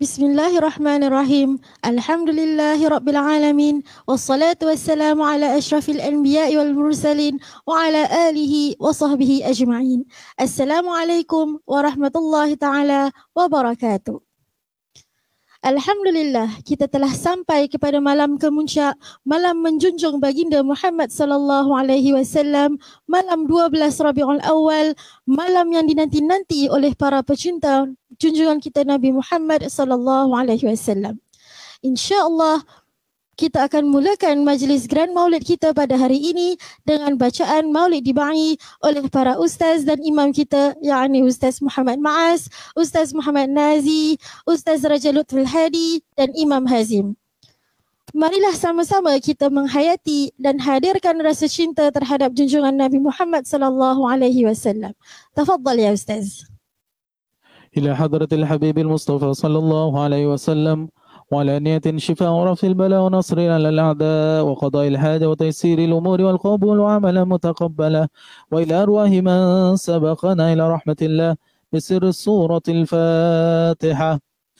بسم الله الرحمن الرحيم الحمد لله رب العالمين والصلاة والسلام على أشرف الأنبياء والمرسلين وعلى آله وصحبه أجمعين السلام عليكم ورحمة الله تعالى وبركاته Alhamdulillah kita telah sampai kepada malam kemuncak malam menjunjung baginda Muhammad sallallahu alaihi wasallam malam 12 Rabiul Awal malam yang dinanti-nanti oleh para pecinta junjungan kita Nabi Muhammad sallallahu alaihi wasallam. Insya-Allah kita akan mulakan majlis Grand Maulid kita pada hari ini dengan bacaan Maulid diba'i oleh para ustaz dan imam kita yakni Ustaz Muhammad Maas, Ustaz Muhammad Nazi, Ustaz Raja Lutful Hadi dan Imam Hazim. Marilah sama-sama kita menghayati dan hadirkan rasa cinta terhadap junjungan Nabi Muhammad sallallahu alaihi wasallam. Tafadhal ya ustaz. Ila hadratil Habibul Mustafa sallallahu alaihi wasallam. وعلى نية شفاء ورفع البلاء ونصر على الأعداء وقضاء الحاجة وتيسير الأمور والقبول وعملا متقبلا وإلى أرواح من سبقنا إلى رحمة الله بسر السورة الفاتحة.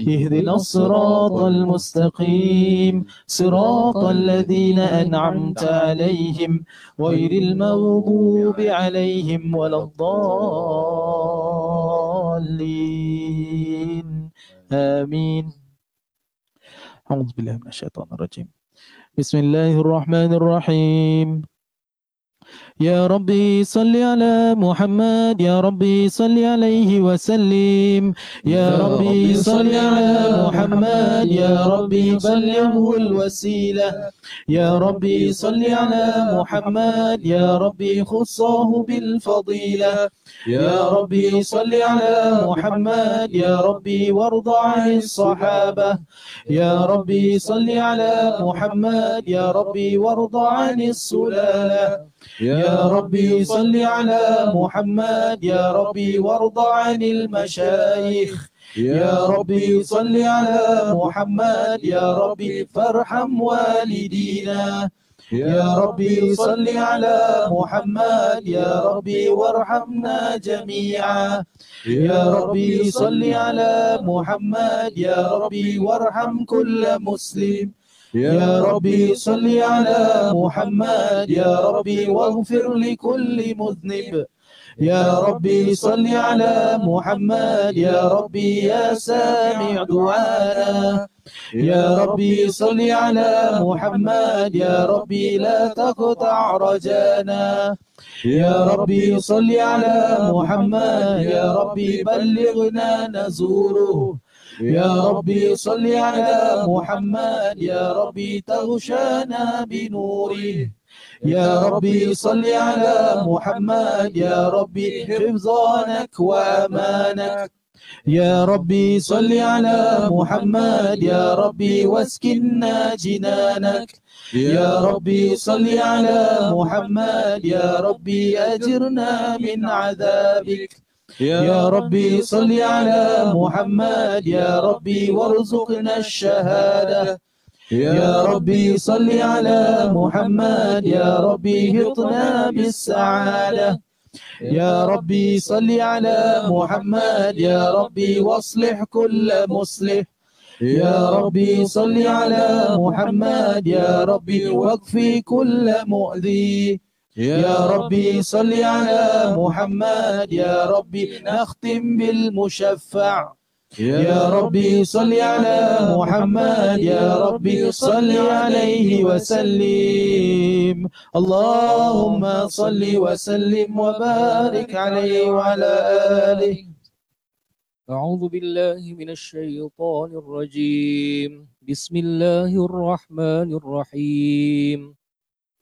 اهدنا الصراط المستقيم صراط الذين أنعمت عليهم غير المغضوب عليهم ولا الضالين. آمين. أعوذ بالله من الشيطان الرجيم. بسم الله الرحمن الرحيم. يا ربي صل على محمد يا ربي صل عليه وسلم. يا ربي صل على محمد يا ربي بلغه الوسيلة. يا ربي صل على محمد يا ربي خصه بالفضيلة. يا ربي صل على محمد يا ربي وارض عن الصحابة. يا ربي صل على محمد يا ربي وارض عن السلالة. يا ربي صل على محمد يا ربي وارض عن المشايخ. يا ربي صل على محمد يا ربي فارحم والدينا. يا ربي صل على محمد يا ربي وارحمنا جميعا. يا ربي صل على محمد يا ربي وارحم كل مسلم. يا ربي صل على محمد. يا ربي واغفر لكل مذنب. يا ربي صل على محمد. يا ربي يا سامع دعانا. يا ربي صل على محمد. يا ربي لا تقطع رجانا. يا ربي صل على محمد. يا ربي بلغنا نزوره. يا ربي صل على محمد. يا ربي تغشانا بنوره يا ربي صل على محمد. يا ربي حفظانك وأمانك. يا ربي صل على محمد. يا ربي واسكننا جنانك. يا ربي صل على محمد. يا ربي أجرنا من عذابك. يا ربي صل على محمد يا ربي وارزقنا الشهادة. يا ربي صل على محمد يا ربي هطنا بالسعادة. يا ربي صل على محمد يا ربي واصلح كل مصلح. يا ربي صل على محمد يا ربي واكفي كل مؤذي. يا ربي صل على محمد يا ربي نختم بالمشفع. يا ربي صل على محمد يا ربي صل عليه وسلم. اللهم صل وسلم وبارك عليه وعلى آله. أعوذ بالله من الشيطان الرجيم. بسم الله الرحمن الرحيم.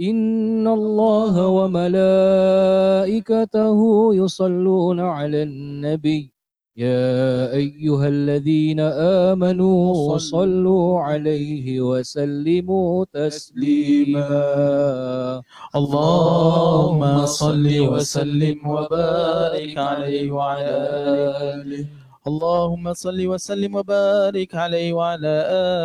إن الله وملائكته يصلون على النبي. يا أيها الذين آمنوا صلوا عليه وسلموا تسليما. اللهم صل وسلم وبارك عليه وعلى آله. اللهم صل وسلم وبارك عليه وعلى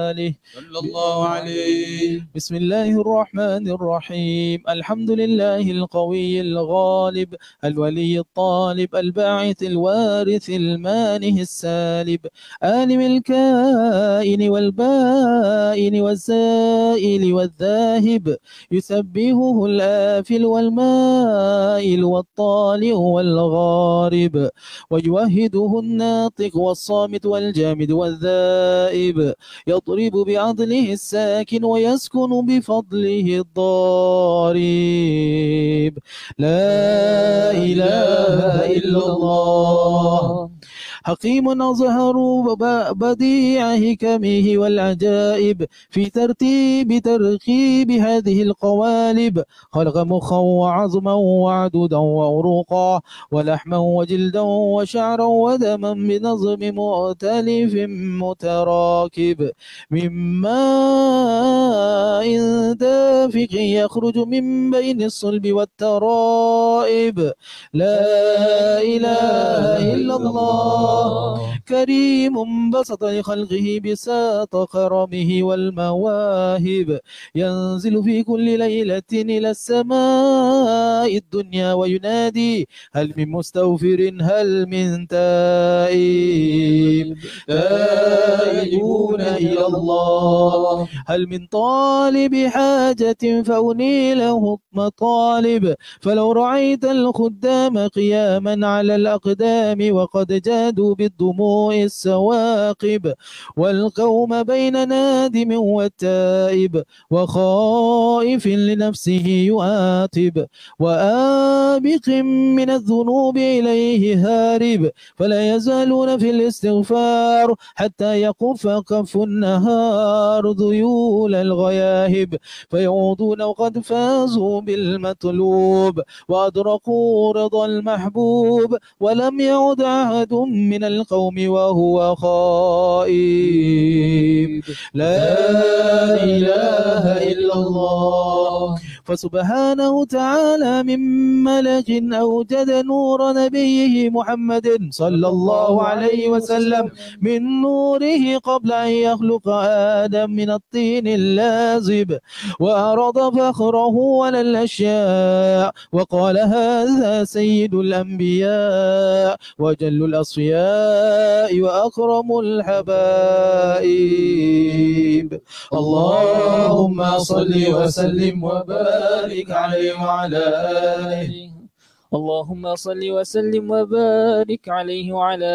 آله. صلى الله عليه. بسم الله الرحمن الرحيم. الحمد لله القوي الغالب الولي الطالب الباعث الوارث المانه السالب عالم الكائن والبائن والزائل والذاهب يسبهه الآفل والمائل والطالع والغارب ويوهده الناطق والصامت والجامد والذائب يضرب بعدله الساكن ويسكن بفضله الضارب. لا إله إلا الله. حكيم أظهر بديع حكمه والعجائب في ترتيب تركيب هذه القوالب. خلق مخا وعظما وعدودا وعروقا ولحما وجلدا وشعرا ودما بنظم مؤتلف متراكب. من ماء دافق يخرج من بين الصلب والترائب. لا إله إلا الله. كريم بسط لخلقه بساط كرمه والمواهب ينزل في كل ليلة إلى السماء الدنيا وينادي هل من مستغفر؟ هل من تائب؟ تائبون إلى الله. هل من طالب حاجة فأنيله مطالب؟ فلو رأيت الخدام قياما على الأقدام وقد جادوا بالدموع السواقب والقوم بين نادم والتائب وخائف لنفسه يعاتب وآبق من الذنوب إليه هارب فلا يزالون في الاستغفار حتى يقف كف النهار ذيول الغياهب فيعودون وقد فازوا بالمطلوب وأدركوا رضا المحبوب ولم يعد أحد من القوم وهو خائب. لا إله إلا الله. فسبحانه تعالى من ملك أوجد نور نبيه محمد صلى الله عليه وسلم من نوره قبل أن يخلق آدم من الطين اللازب وأرض فخره على الأشياء وقال هذا سيد الأنبياء وجل الأصفياء وأكرم الحبائب. اللهم صل وسلم وبارك عليه وعلى آله. اللهم صل وسلم وبارك عليه وعلى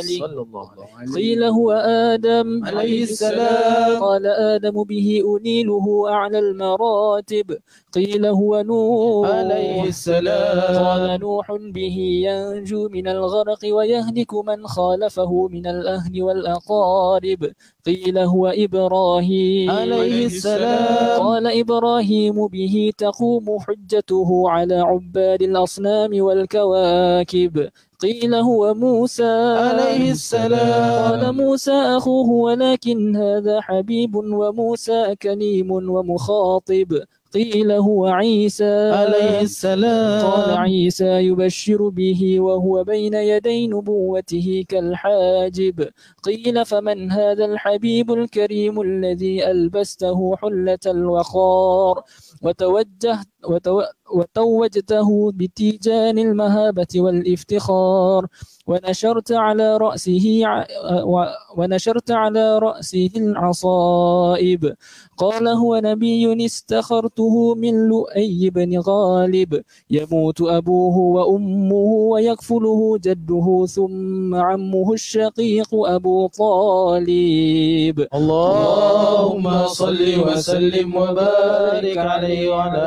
آله. صلى الله عليه قيل هو آدم عليه السلام. قال آدم به أنيله أعلى المراتب. قيل هو نوح. عليه السلام. قال نوح به ينجو من الغرق ويهلك من خالفه من الأهل والأقارب. قيل هو إبراهيم. عليه السلام. قال إبراهيم به تقوم حجته على عباد الأصنام والكواكب. قيل هو موسى. عليه السلام. قال موسى أخوه ولكن هذا حبيب وموسى كليم ومخاطب. قيل هو عيسى. عليه السلام. قال عيسى يبشر به وهو بين يدي نبوته كالحاجب. قيل فمن هذا الحبيب الكريم الذي ألبسته حلة الوقار وتوجهت وتو وتوجته بتيجان المهابة والإفتخار ونشرت على رأسه ونشرت على رأسه العصائب. قال هو نبي استخرته من لؤي بن غالب. يموت أبوه وأمه ويكفله جده ثم عمه الشقيق أبو طالب. اللهم صل وسلم وبارك عليه وعلى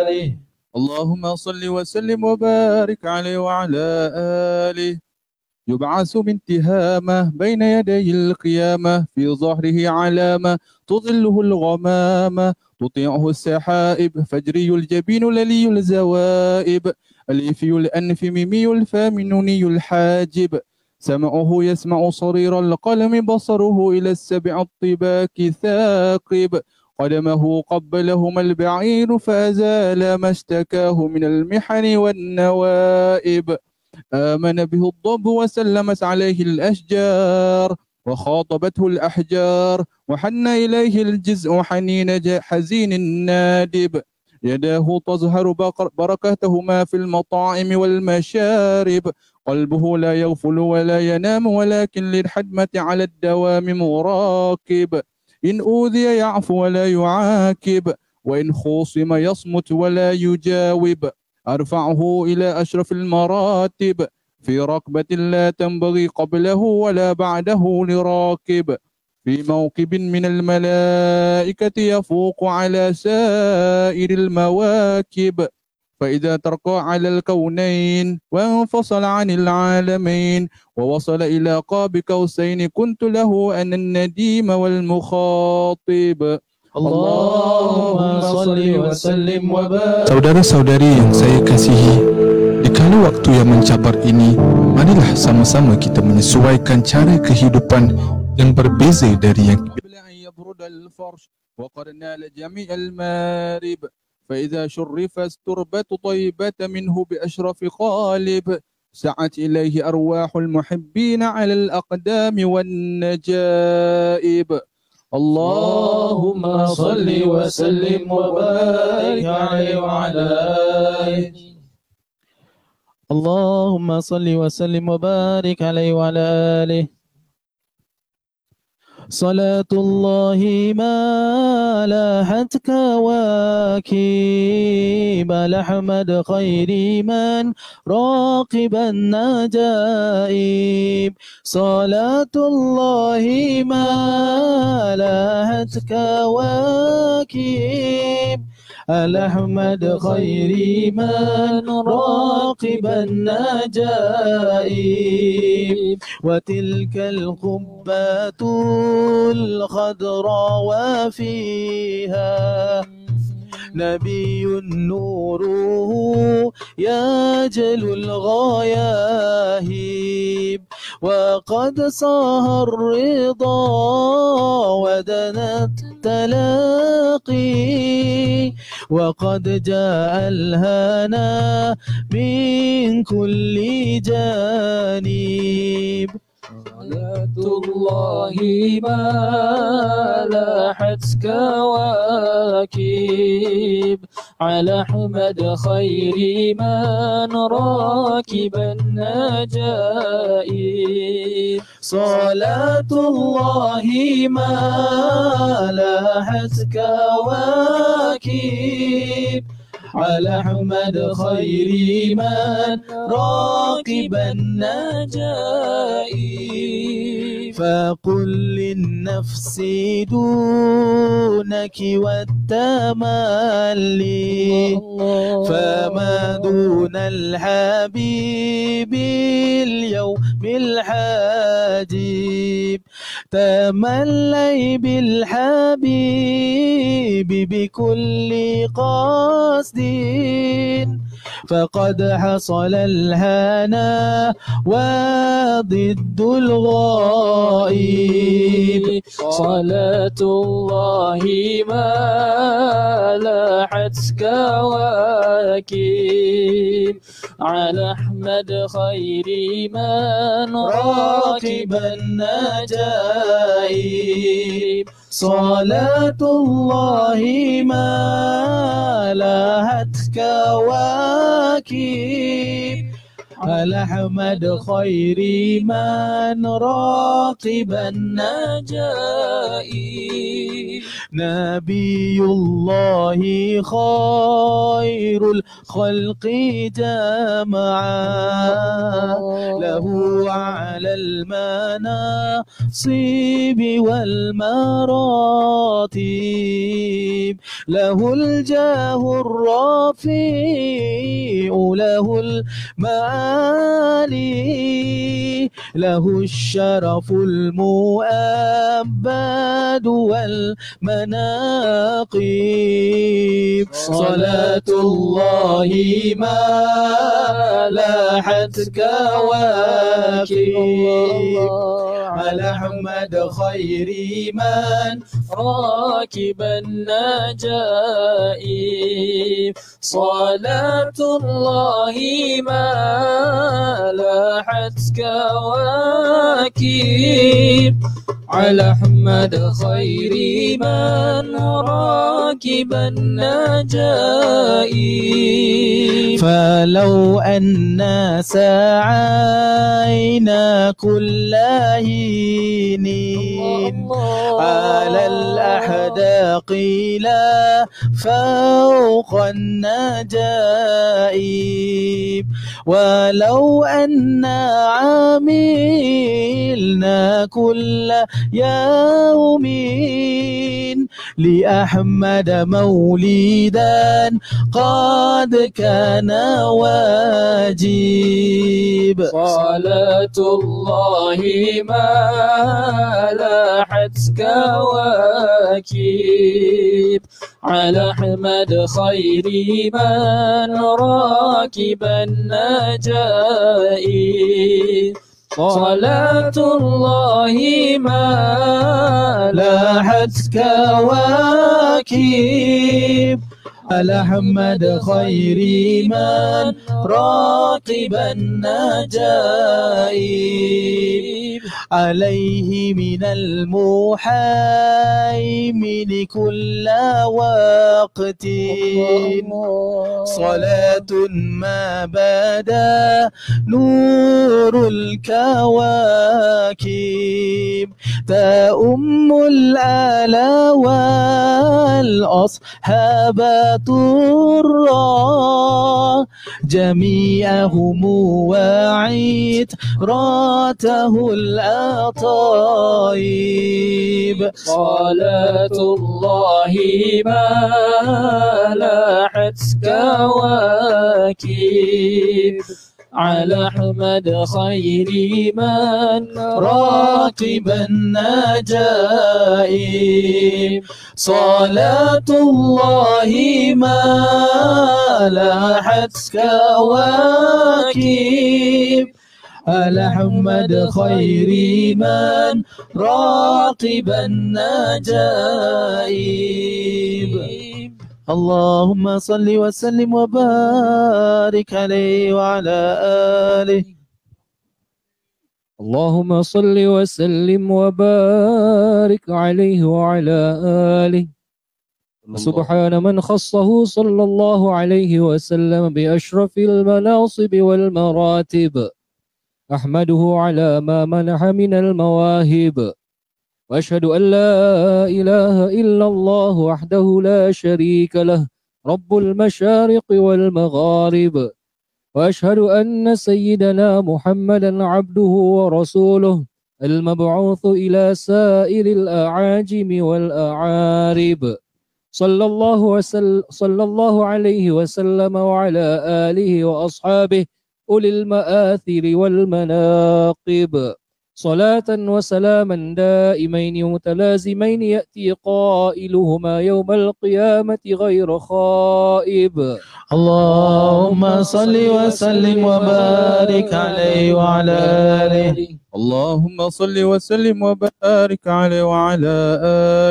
آله. اللهم صل وسلم وبارك عليه وعلى آله. يبعث من تهامة بين يدي القيامة في ظهره علامة تظله الغمامة تطيعه السحائب فجري الجبين للي الزوائب الإفي الأنف ميمي الفم نوني الحاجب. سمعه يسمع صرير القلم بصره إلى السبع الطباك ثاقب. قدمه قبلهما البعير فأزال ما اشتكاه من المحن والنوائب. آمن به الضب وسلمت عليه الأشجار وخاطبته الأحجار وحن إليه الجزء حنين حزين نادب يداه تظهر بركتهما في المطاعم والمشارب. قلبه لا يغفل ولا ينام ولكن للحدمة على الدوام مراقب إن أوذي يعفو ولا يعاكب وإن خوصم يصمت ولا يجاوب. أرفعه إلى أشرف المراتب. في ركبة لا تنبغي قبله ولا بعده لراكب. في موكب من الملائكة يفوق على سائر المواكب. فإذا ترقى على الكونين وانفصل عن العالمين ووصل إلى قاب قوسين كنت له أنا النديم والمخاطب اللهم صل وسلم وبارك Saudara-saudari yang saya kasihi, di kala waktu yang mencabar ini, marilah sama-sama kita menyesuaikan cara kehidupan yang berbeza dari yang قبل فإذا شرف استربت طيبة منه بأشرف قالب سعت إليه أرواح المحبين على الأقدام والنجائب. اللهم صل وسلم وبارك عليه وعلى آله. اللهم صل وسلم وبارك عليه وعلى آله. صلاة الله ما لاحت كواكب لحمد خير من راقب النجائب صلاة الله ما لاحت كواكب الأحمد خير من راقب النجائب؟ وتلك القبة الخضراء وفيها نبي نوره يجل الغياهب وقد صاه الرضا ودنت تلاقي وقد جاء الهنا من كل جانب. صلاة الله ما لاحت كواكب. على أحمد خير من راكب النجائب. صلاة الله ما لاحت كواكب. على أحمد خير من راكب النجائب فقل للنفس دونك والتملي فما دون الحبيب اليوم الحاجب تملي بالحبيب بكل قصد. فقد حصل الهنا وضد الغائب. صلاة الله ما لاحت كواكب على أحمد خير من راكب النجائب صلاة الله ما لاحت كواكب على أحمد خير من راقب النجائب نبي الله خير الخلق جمعا. له على المناصب والمراتب. له الجاه الرفيع له المعالي له الشرف المؤبد والمناقب. صلاة الله ما لاحت كواكب على أحمد خير من راكب النجائب صلاة الله ما لاحت كواكب على أحمد خير من راكب النجائب فلو أن سعينا كل هين على الأحداق لا فوق النجائب. ولو أن عملنا كل يوم لأحمد مولدا قد كان واجب. صلاة الله ما لاحت كواكب على أحمد خير من راكب النجائب. صلاة الله ما لاحت كواكب على أحمد خير من راقب النجائب عليه من المحيمن كل وقت. صلاة ما بدا نور الكواكب. تأم الآلا والأصحاب. طرا جميعهم وعيد راته الأطايب. صلاة الله ما لاحت كواكب. على أحمد خير من راقب النجائب صلاة الله ما لاحت كواكب. على أحمد خير من راقب النجائب اللهم صل وسلم وبارك عليه وعلى آله. اللهم صل وسلم وبارك عليه وعلى آله. سبحان من خصه صلى الله عليه وسلم بأشرف المناصب والمراتب. أحمده على ما منح من المواهب. وأشهد أن لا إله إلا الله وحده لا شريك له رب المشارق والمغارب. وأشهد أن سيدنا محمدا عبده ورسوله المبعوث إلى سائر الأعاجم والأعارب. صلى الله وسلم صلى الله عليه وسلم وعلى آله وأصحابه أولي المآثر والمناقب. صلاة وسلاما دائمين متلازمين يأتي قائلهما يوم القيامة غير خائب. اللهم صل وسلم وبارك عليه وعلى آله. اللهم صل وسلم وبارك عليه وعلى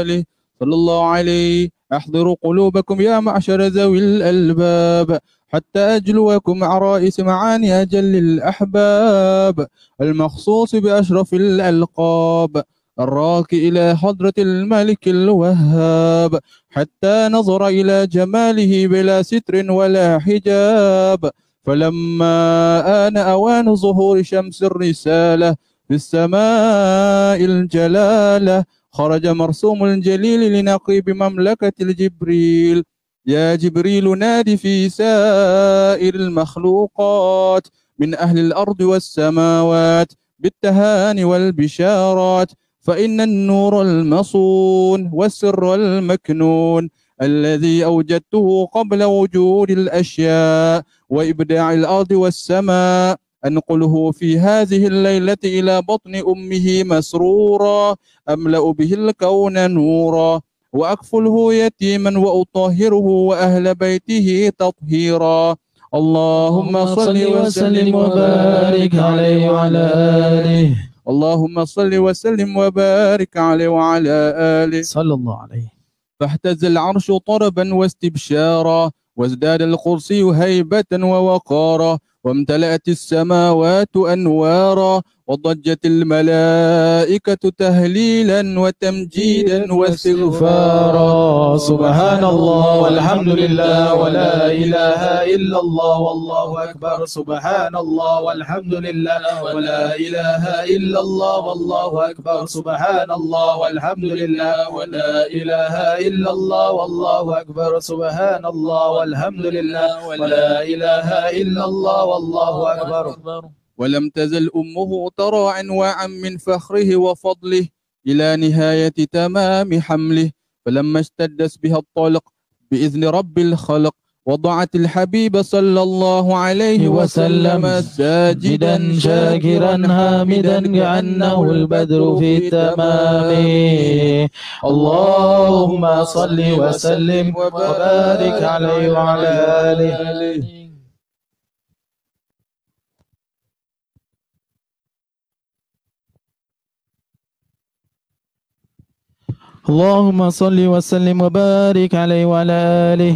آله. صلى الله عليه احضروا قلوبكم يا معشر ذوي الألباب حتى أجلوكم عرائس معاني أجل الأحباب. المخصوص بأشرف الألقاب الراكي إلى حضرة الملك الوهاب حتى نظر إلى جماله بلا ستر ولا حجاب. فلما آن أوان ظهور شمس الرسالة في السماء الجلالة خرج مرسوم الجليل لنقيب مملكة الجبريل. يا جبريل نادي في سائر المخلوقات. من أهل الأرض والسماوات بالتهاني والبشارات. فإن النور المصون والسر المكنون الذي أوجدته قبل وجود الأشياء وإبداع الأرض والسماء. أنقله في هذه الليلة إلى بطن أمه مسرورا أملأ به الكون نورا وأكفله يتيما وأطهره وأهل بيته تطهيرا. اللهم صل وسلم وبارك عليه وعلى آله. اللهم صل وسلم وبارك عليه وعلى آله. صلى الله عليه. فاهتز العرش طربا واستبشارا وازداد الكرسي هيبة ووقارا. وامتلأت السماوات أنوارا وضجت الملائكة تهليلا وتمجيدا واستغفارا. سبحان الله والحمد لله ولا إله إلا الله والله أكبر. سبحان الله والحمد لله ولا إله إلا الله والله أكبر. سبحان الله والحمد لله ولا إله إلا الله والله أكبر. سبحان الله والحمد لله ولا إله إلا الله والله أكبر. ولم تزل أمه ترى عنواعا من فخره وفضله إلى نهاية تمام حمله. فلما اشتدت بها الطلق بإذن رب الخلق وضعت الحبيب صلى الله عليه وسلم ساجدا شاكرا حامدا كأنه البدر في التمام اللهم صل وسلم وبارك عليه وعلى آله. اللهم صل وسلم وبارك عليه وعلى آله.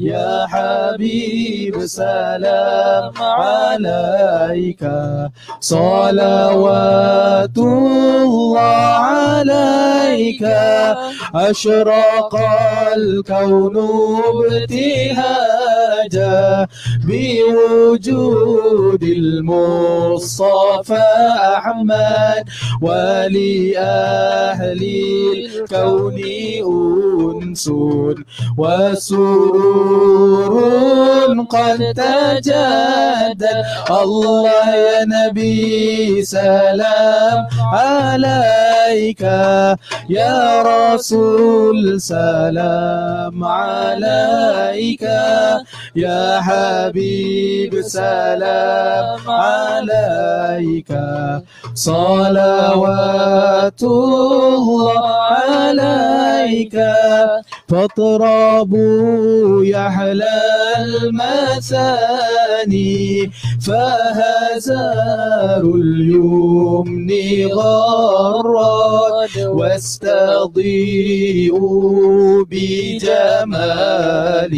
يا حبيب سلام عليك. صلوات الله عليك. أشرق الكون ابتهاجا بوجود المصطفى أحمد ولأهل الكون أنس. وسرور قد تجدد الله يا نبي سلام عليك. يا رسول سلام عليك. يا حبيب سلام عليك. صلوات الله عليك. فاطربوا يحلى المثاني فهزار اليمن غرد واستضيئوا بجمال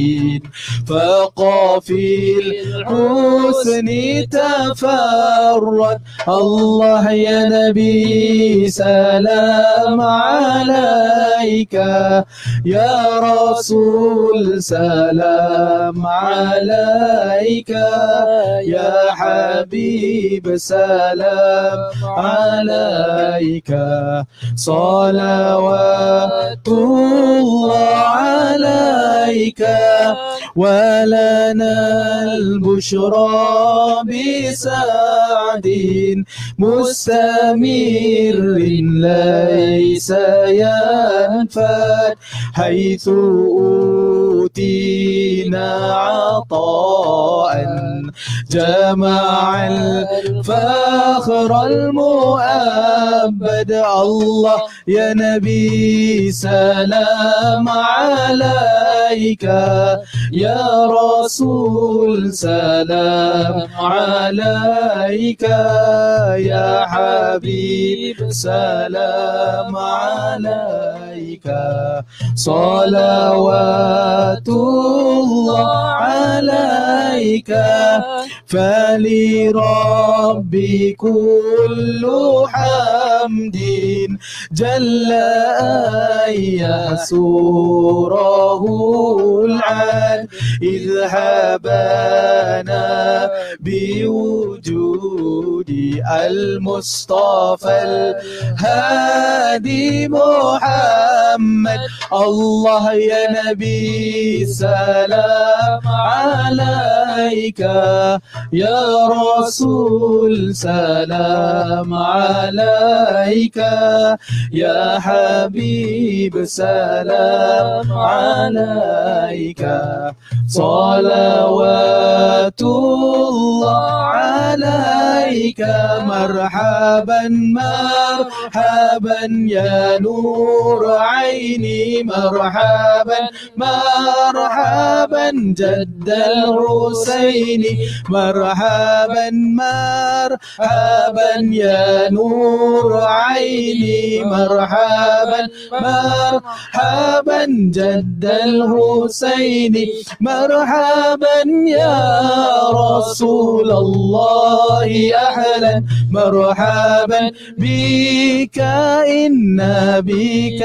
فقافي الحسن تفرد. الله يا نبي سلام عليك يا رسول سلام عليك. يا حبيب سلام عليك. صلوات الله عليك. ولنا البشرى بسعد مستمر ليس ينفد. حيث أوتينا عطاء. جمع الفخر المؤبد. الله يا نبي سلام عليك. يا رسول سلام عليك. يا حبيب سلام عليك. صلوات الله عليك. فلربي كل حمد جل أن يسوره العال إذ هبانا بوجود المصطفى الهادي محمد الله يا نبي سلام عليك. يا رسول سلام عليك. يا حبيب سلام عليك. صلوات الله عليك. مرحبا مرحبا يا نور عيني مرحبا مرحبا جد الحسين مرحبا مرحبا يا نور عيني مرحبا مرحبا جد الحسين مرحبا يا رسول الله أهلا مرحبا بك إنا بك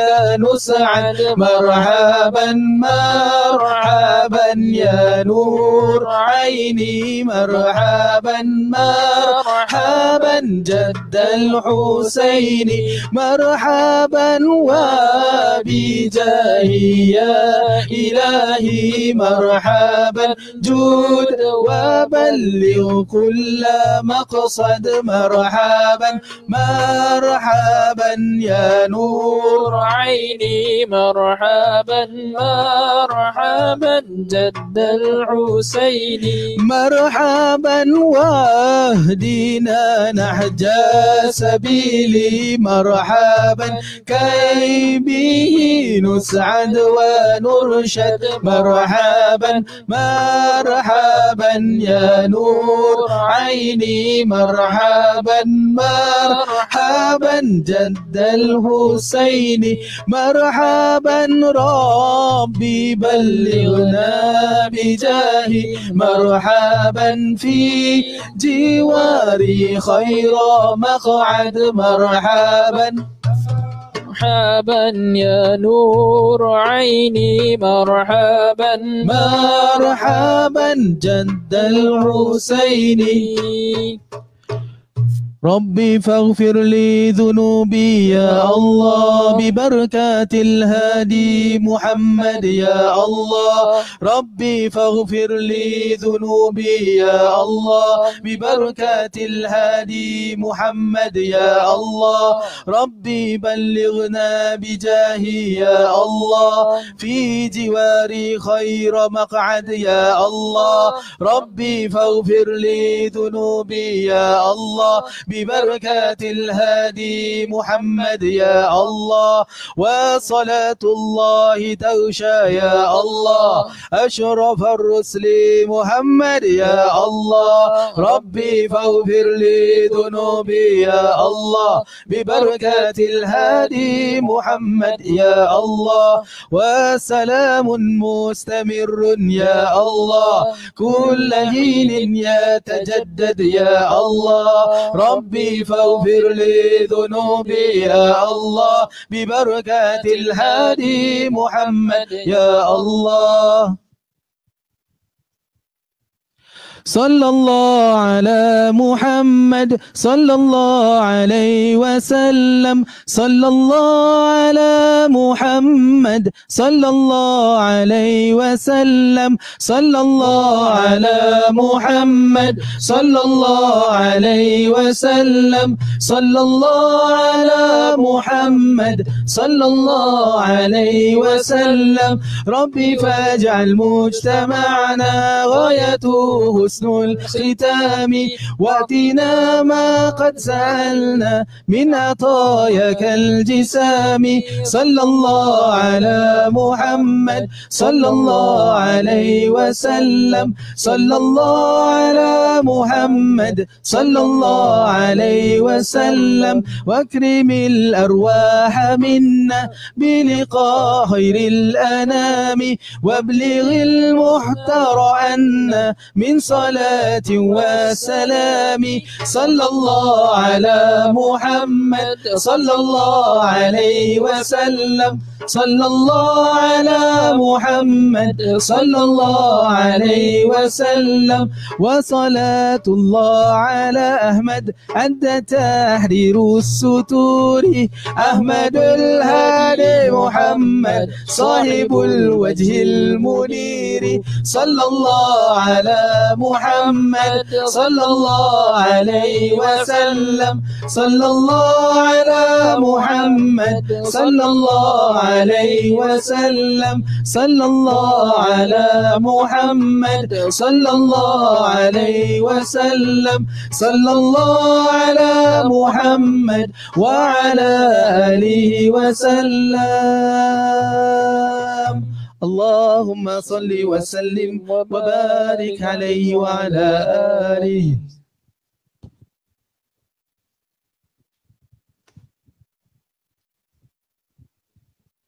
نسعد مرحبا مرحبا يا نور عيني مرحبا مرحبا جد الحسين مرحبا وبجاهي يا إلهي مرحبا جود وبلغ كل مقصد مرحبا مرحبا يا نور عيني. مرحبا مرحبا جد الحسين. مرحبا واهدنا نهج سبيلي. مرحبا كي به نسعد ونرشد. مرحبا مرحبا. يا نور عيني مرحبا مرحبا جد الحسين مرحبا ربي بلغنا بجاهي مرحبا في جواري خير مقعد مرحبا مرحبا يا نور عيني مرحبا. مرحبا جد الحسين ربي فاغفر لي ذنوبي يا الله ببركات الهادي محمد يا الله. ربي فاغفر لي ذنوبي يا الله ببركات الهادي محمد يا الله. ربي بلغنا بجاهي يا الله. في جواري خير مقعد يا الله. ربي فاغفر لي ذنوبي يا الله ببركات الهادي محمد يا الله وصلاة الله تغشى يا الله أشرف الرسل محمد يا الله ربي فاغفر لي ذنوبي يا الله ببركات الهادي محمد يا الله وسلام مستمر يا الله كل حين يتجدد يا الله ربي فاغفر لي ذنوبي يا الله. ببركات الهادي محمد يا الله. صلى الله على محمد صلى الله عليه وسلم. صلى الله على محمد صلى الله عليه وسلم. صلى الله على محمد صلى الله عليه وسلم. صلى الله على محمد صلى الله عليه وسلم. ربي فاجعل مجتمعنا غايته حسن الختام. واتنا ما قد سألنا من عطاياك الجسام. صلى الله على محمد. صلى الله عليه وسلم. صلى الله على محمد. صلى الله عليه وسلم. واكرم الأرواح منا بلقاء خير الأنام. وابلغ المحتر عنا من صلاة وسلام. صلى الله على محمد. صلى الله عليه وسلم. صلى الله على محمد صلى الله عليه وسلم. وصلاة الله على أحمد. عند تحرير السطور أحمد الهادي محمد صاحب الوجه المنير. صلى الله على محمد. صلى الله عليه وسلم. صلى الله على محمد. صلى الله عليه وسلم. صلى الله على محمد صلى الله عليه وسلم. صلى الله على محمد وعلى آله وسلم. اللهم صل وسلم وبارك عليه وعلى آله.